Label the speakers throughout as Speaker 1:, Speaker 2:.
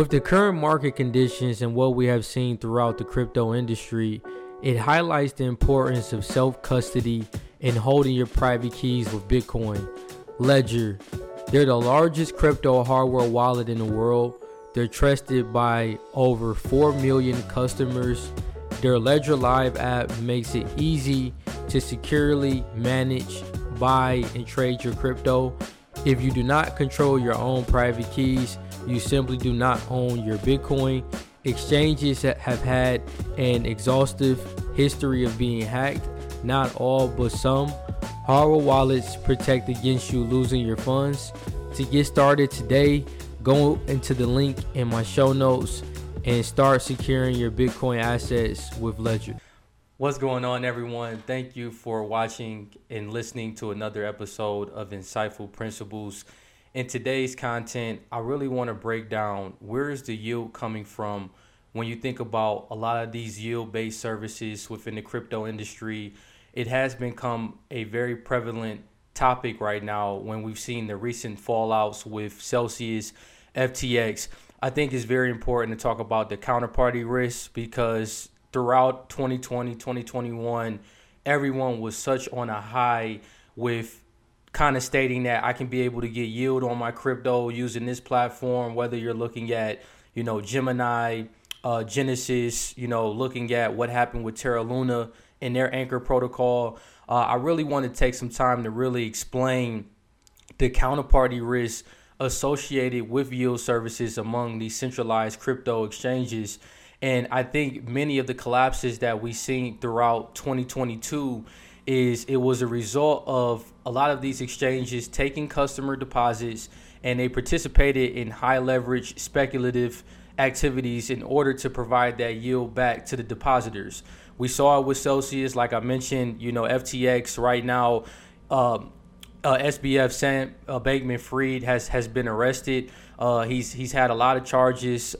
Speaker 1: With the current market conditions and what we have seen throughout the crypto industry, it highlights the importance of self custody and holding your private keys with Bitcoin. Ledger, they're the largest crypto hardware wallet in the world. They're trusted by over 4 million customers. Their Ledger Live app makes it easy to securely manage, buy, and trade your crypto. If you do not control your own private keys, you simply do not own your Bitcoin. Exchanges have had an exhaustive history of being hacked, not all, but some. Hardware wallets protect against you losing your funds. To get started today, go into the link in my show notes and start securing your Bitcoin assets with Ledger. What's going on, everyone? Thank you for watching and listening to another episode of Insightful Principles. In today's content, I really want to break down where is the yield coming from when you think about a lot of these yield based services within the crypto industry. It has become a very prevalent topic right now when we've seen the recent fallouts with Celsius, FTX. I think it's very important to talk about the counterparty risk because throughout 2020, 2021, everyone was such on a high with kind of stating that I can be able to get yield on my crypto using this platform, whether you're looking at, you know, Gemini, uh, Genesis, you know, looking at what happened with Terra Luna and their anchor protocol. Uh, I really want to take some time to really explain the counterparty risk associated with yield services among these centralized crypto exchanges and I think many of the collapses that we've seen throughout 2022 is it was a result of a lot of these exchanges taking customer deposits and they participated in high leverage speculative activities in order to provide that yield back to the depositors. We saw it with Celsius, like I mentioned, you know, FTX right now. Um, uh, SBF Sam uh, Bankman Fried has has been arrested. Uh, he's he's had a lot of charges.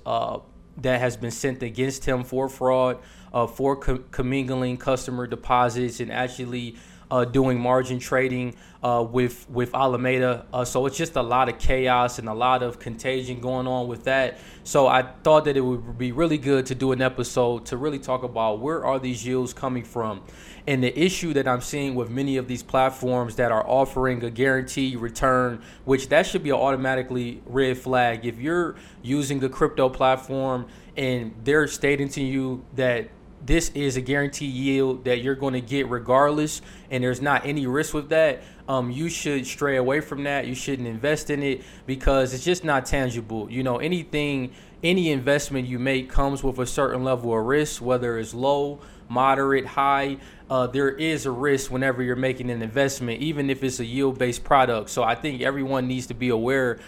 Speaker 1: That has been sent against him for fraud, uh, for co- commingling customer deposits, and actually uh, doing margin trading uh, with with Alameda. Uh, so it's just a lot of chaos and a lot of contagion going on with that. So I thought that it would be really good to do an episode to really talk about where are these yields coming from. And the issue that I'm seeing with many of these platforms that are offering a guaranteed return, which that should be an automatically red flag. If you're using a crypto platform and they're stating to you that this is a guaranteed yield that you're going to get regardless, and there's not any risk with that. Um, you should stray away from that. You shouldn't invest in it because it's just not tangible. You know, anything, any investment you make comes with a certain level of risk, whether it's low, moderate, high. Uh, there is a risk whenever you're making an investment, even if it's a yield based product. So I think everyone needs to be aware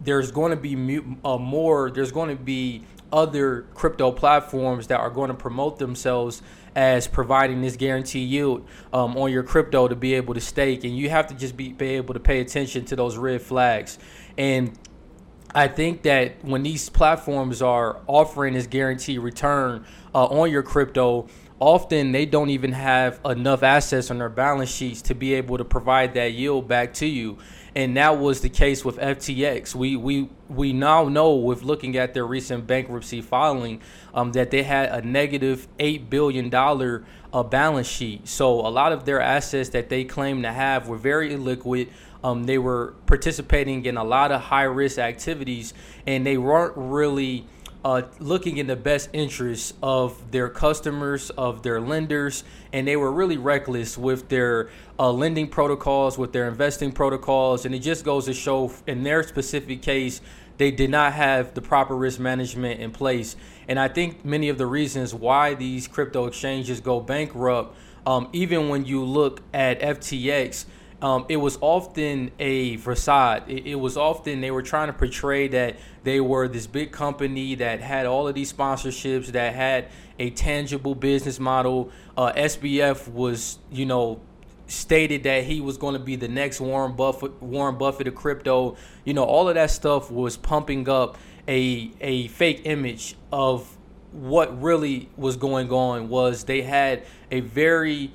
Speaker 1: there's going to be uh, more, there's going to be other crypto platforms that are going to promote themselves as providing this guarantee yield um, on your crypto to be able to stake. And you have to just be, be able to pay attention to those red flags. And I think that when these platforms are offering this guarantee return uh, on your crypto, often they don't even have enough assets on their balance sheets to be able to provide that yield back to you and that was the case with FTX. We we we now know with looking at their recent bankruptcy filing um, that they had a negative eight billion dollar uh, balance sheet. So a lot of their assets that they claim to have were very illiquid. Um, they were participating in a lot of high risk activities, and they weren't really uh, looking in the best interests of their customers, of their lenders, and they were really reckless with their uh, lending protocols, with their investing protocols. And it just goes to show, in their specific case, they did not have the proper risk management in place. And I think many of the reasons why these crypto exchanges go bankrupt, um, even when you look at FTX, um, it was often a facade. It, it, was often they were trying to portray that they were this big company that had all of these sponsorships, that had a tangible business model. Uh, SBF was, you know, stated that he was going to be the next Warren Buffett, Warren Buffett of crypto. You know, all of that stuff was pumping up a a fake image of what really was going on. Was they had a very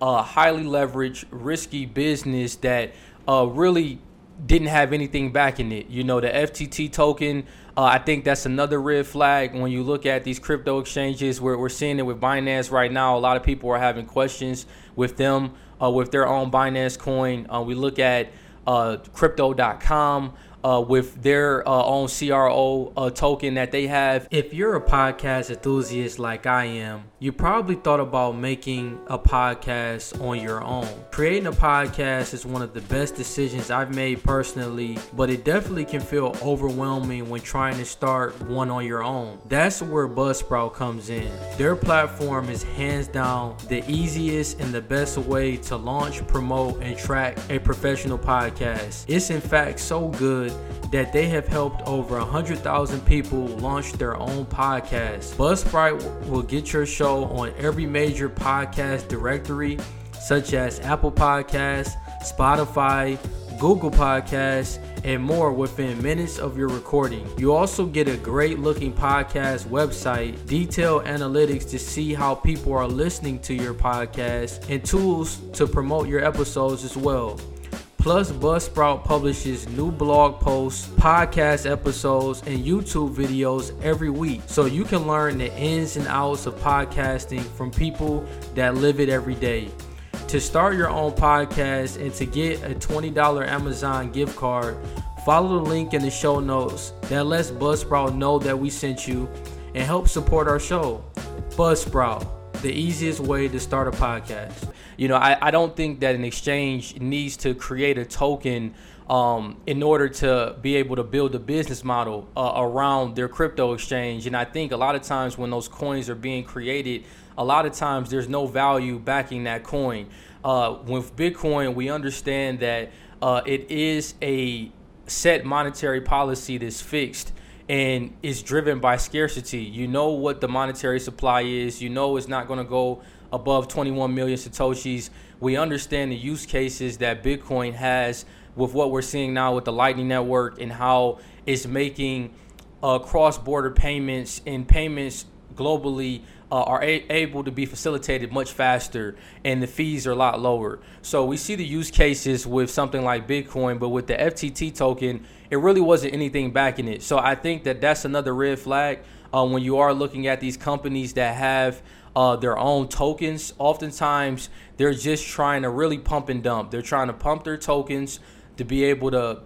Speaker 1: uh, highly leveraged, risky business that uh, really didn't have anything backing it. You know, the FTT token Uh, I think that's another red flag when you look at these crypto exchanges. We're, we're seeing it with Binance right now. A lot of people are having questions with them, uh, with their own Binance coin. Uh, we look at uh, crypto.com uh, with their uh, own CRO uh, token that they have. If you're a podcast enthusiast like I am, you probably thought about making a podcast on your own. Creating a podcast is one of the best decisions I've made personally, but it definitely can feel overwhelming when trying to start one on your own. That's where Buzzsprout comes in. Their platform is hands down the easiest and the best way to launch, promote, and track a professional podcast. It's in fact so good that they have helped over 100,000 people launch their own podcast. Buzzsprout will get your show on every major podcast directory, such as Apple Podcasts, Spotify, Google Podcasts, and more within minutes of your recording. You also get a great looking podcast website, detailed analytics to see how people are listening to your podcast, and tools to promote your episodes as well. Plus, Buzzsprout publishes new blog posts, podcast episodes, and YouTube videos every week so you can learn the ins and outs of podcasting from people that live it every day. To start your own podcast and to get a $20 Amazon gift card, follow the link in the show notes that lets Buzzsprout know that we sent you and help support our show. Buzzsprout, the easiest way to start a podcast you know, I, I don't think that an exchange needs to create a token um, in order to be able to build a business model uh, around their crypto exchange. And I think a lot of times when those coins are being created, a lot of times there's no value backing that coin. Uh, with Bitcoin, we understand that uh, it is a set monetary policy that's fixed and is driven by scarcity. You know what the monetary supply is. You know it's not going to go above 21 million satoshis. We understand the use cases that Bitcoin has with what we're seeing now with the Lightning Network and how it's making uh, cross-border payments and payments globally uh, are a- able to be facilitated much faster and the fees are a lot lower. So we see the use cases with something like Bitcoin, but with the FTT token, it really wasn't anything backing it. So I think that that's another red flag uh, when you are looking at these companies that have uh, their own tokens. Oftentimes, they're just trying to really pump and dump. They're trying to pump their tokens to be able to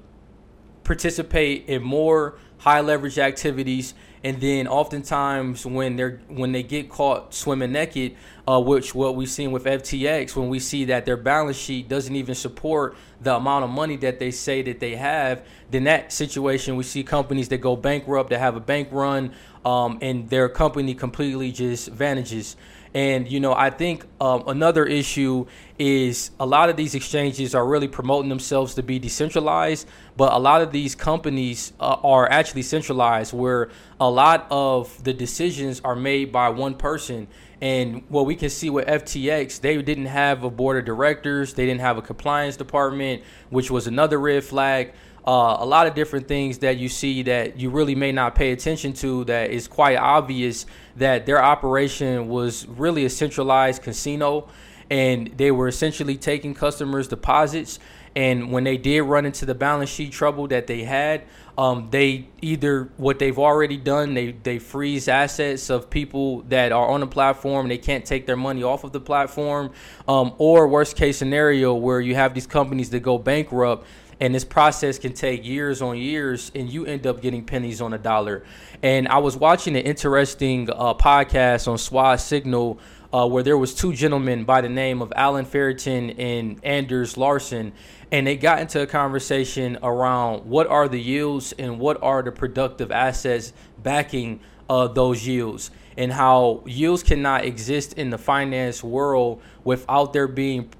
Speaker 1: participate in more high leverage activities and then oftentimes when they're when they get caught swimming naked uh, which what we've seen with ftx when we see that their balance sheet doesn't even support the amount of money that they say that they have then that situation we see companies that go bankrupt that have a bank run um, and their company completely just vanishes and you know, I think um, another issue is a lot of these exchanges are really promoting themselves to be decentralized, but a lot of these companies uh, are actually centralized, where a lot of the decisions are made by one person. And what we can see with FTX, they didn't have a board of directors, they didn't have a compliance department, which was another red flag uh, a lot of different things that you see that you really may not pay attention to that is quite obvious that their operation was really a centralized casino and they were essentially taking customers deposits. And when they did run into the balance sheet trouble that they had um, they either what they've already done they they freeze assets of people that are on the platform they can't take their money off of the platform. Um, or worst case scenario where you have these companies that go bankrupt and this process can take years on years and you end up getting pennies on a dollar. And i was watching an interesting uh, podcast on Swan Signal uh, where there was two gentlemen by the name of Allen Farrington and anders larson and they got into a conversation around what are the yields and what are the productive assets backing uh, those yields and how yields cannot exist in the finance world without there being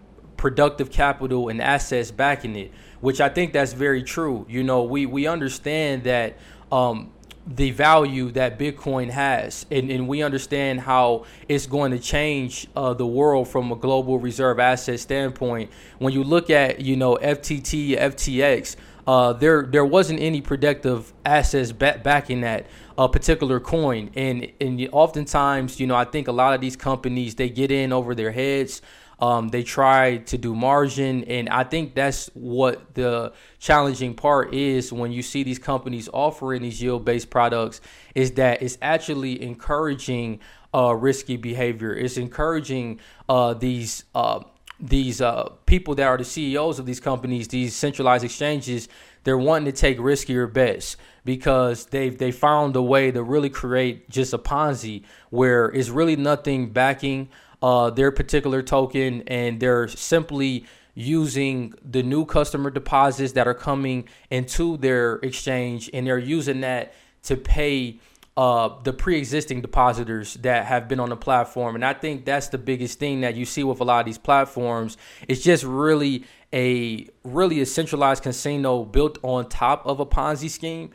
Speaker 1: productive capital and assets backing it which I think that's very true. You know, we we understand that um, the value that Bitcoin has, and, and we understand how it's going to change uh, the world from a global reserve asset standpoint. When you look at you know FTT, FTX, uh, there there wasn't any productive assets back, backing that a particular coin, and and oftentimes you know I think a lot of these companies they get in over their heads Um, they try to do margin, and I think that's what the challenging part is when you see these companies offering these yield-based products. Is that it's actually encouraging uh, risky behavior. It's encouraging uh, these uh, these uh, people that are the CEOs of these companies, these centralized exchanges. They're wanting to take riskier bets because they've they found a way to really create just a Ponzi where it's really nothing backing uh, their particular token, and they're simply using the new customer deposits that are coming into their exchange, and they're using that to pay uh, the pre-existing depositors that have been on the platform. And I think that's the biggest thing that you see with a lot of these platforms. It's just really a really a centralized casino built on top of a Ponzi scheme.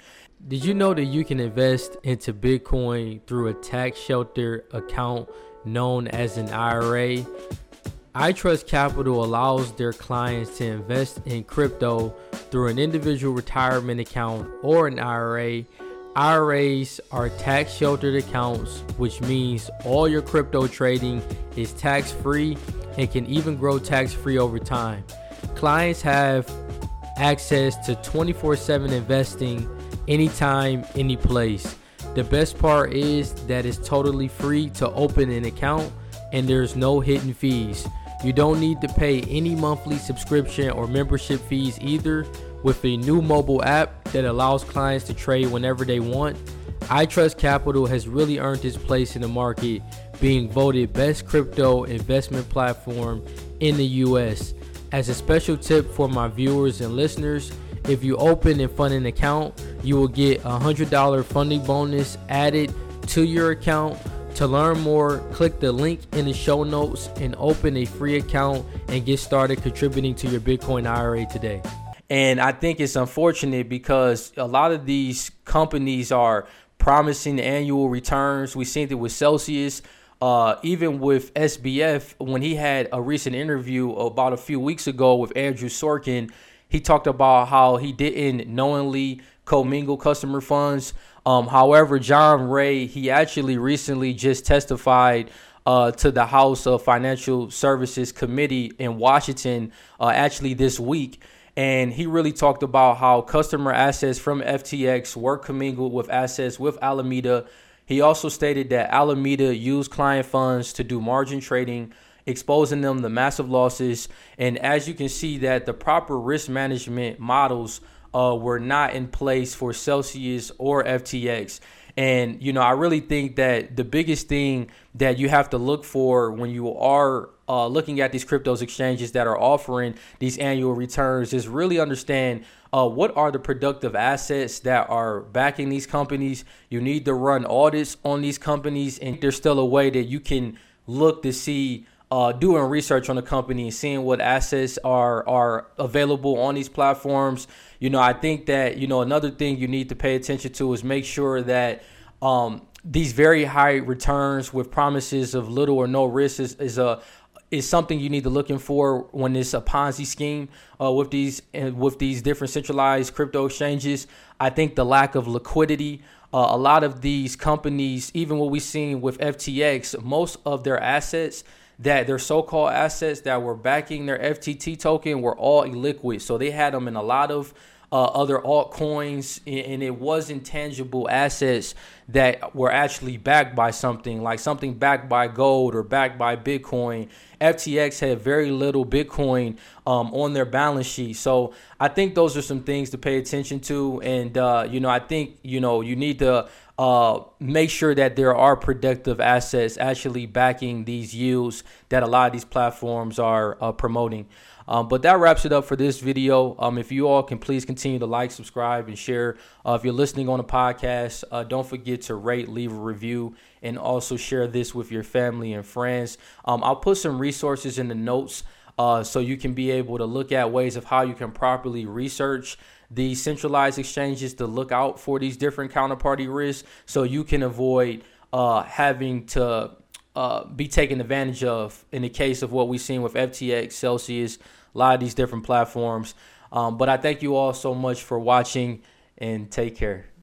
Speaker 1: Did you know that you can invest into Bitcoin through a tax shelter account known as an IRA? iTrust Capital allows their clients to invest in crypto through an individual retirement account or an IRA IRAs are tax sheltered accounts, which means all your crypto trading is tax free and can even grow tax free over time. Clients have access to 24 7 investing anytime, any place. The best part is that it's totally free to open an account and there's no hidden fees. You don't need to pay any monthly subscription or membership fees either with a new mobile app that allows clients to trade whenever they want. iTrust Capital has really earned its place in the market, being voted best crypto investment platform in the US. As a special tip for my viewers and listeners, if you open and fund an account, you will get a $100 funding bonus added to your account. To learn more, click the link in the show notes and open a free account and get started contributing to your Bitcoin IRA today. And I think it's unfortunate because a lot of these companies are promising annual returns. We've seen it with Celsius. Uh, even with SBF, when he had a recent interview about a few weeks ago with Andrew Sorkin, he talked about how he didn't knowingly commingle customer funds. Um, however, John Ray, he actually recently just testified uh, to the House of Financial Services Committee in Washington, uh, actually this week and he really talked about how customer assets from FTX were commingled with assets with Alameda. He also stated that Alameda used client funds to do margin trading, exposing them to massive losses. And as you can see, that the proper risk management models uh, were not in place for Celsius or FTX. And, you know, I really think that the biggest thing that you have to look for when you are uh, looking at these cryptos exchanges that are offering these annual returns is really understand uh, what are the productive assets that are backing these companies. You need to run audits on these companies, and there's still a way that you can look to see. Uh, doing research on the company and seeing what assets are are available on these platforms. You know, I think that you know another thing you need to pay attention to is make sure that um, these very high returns with promises of little or no risk is, is a is something you need to looking for when it's a Ponzi scheme uh, with these with these different centralized crypto exchanges. I think the lack of liquidity. Uh, a lot of these companies, even what we've seen with FTX, most of their assets that their so-called assets that were backing their FTT token were all illiquid. So they had them in a lot of uh, other altcoins, and it wasn't tangible assets that were actually backed by something, like something backed by gold or backed by Bitcoin. FTX had very little Bitcoin um, on their balance sheet, so I think those are some things to pay attention to. And uh, you know, I think you know you need to uh, make sure that there are productive assets actually backing these yields that a lot of these platforms are uh, promoting. Um, but that wraps it up for this video. Um, if you all can please continue to like, subscribe, and share. Uh, if you're listening on a podcast, uh, don't forget to rate, leave a review, and also share this with your family and friends. Um, I'll put some resources in the notes uh, so you can be able to look at ways of how you can properly research the centralized exchanges to look out for these different counterparty risks so you can avoid uh, having to uh, be taken advantage of in the case of what we've seen with FTX, Celsius, a lot of these different platforms. Um, but I thank you all so much for watching and take care.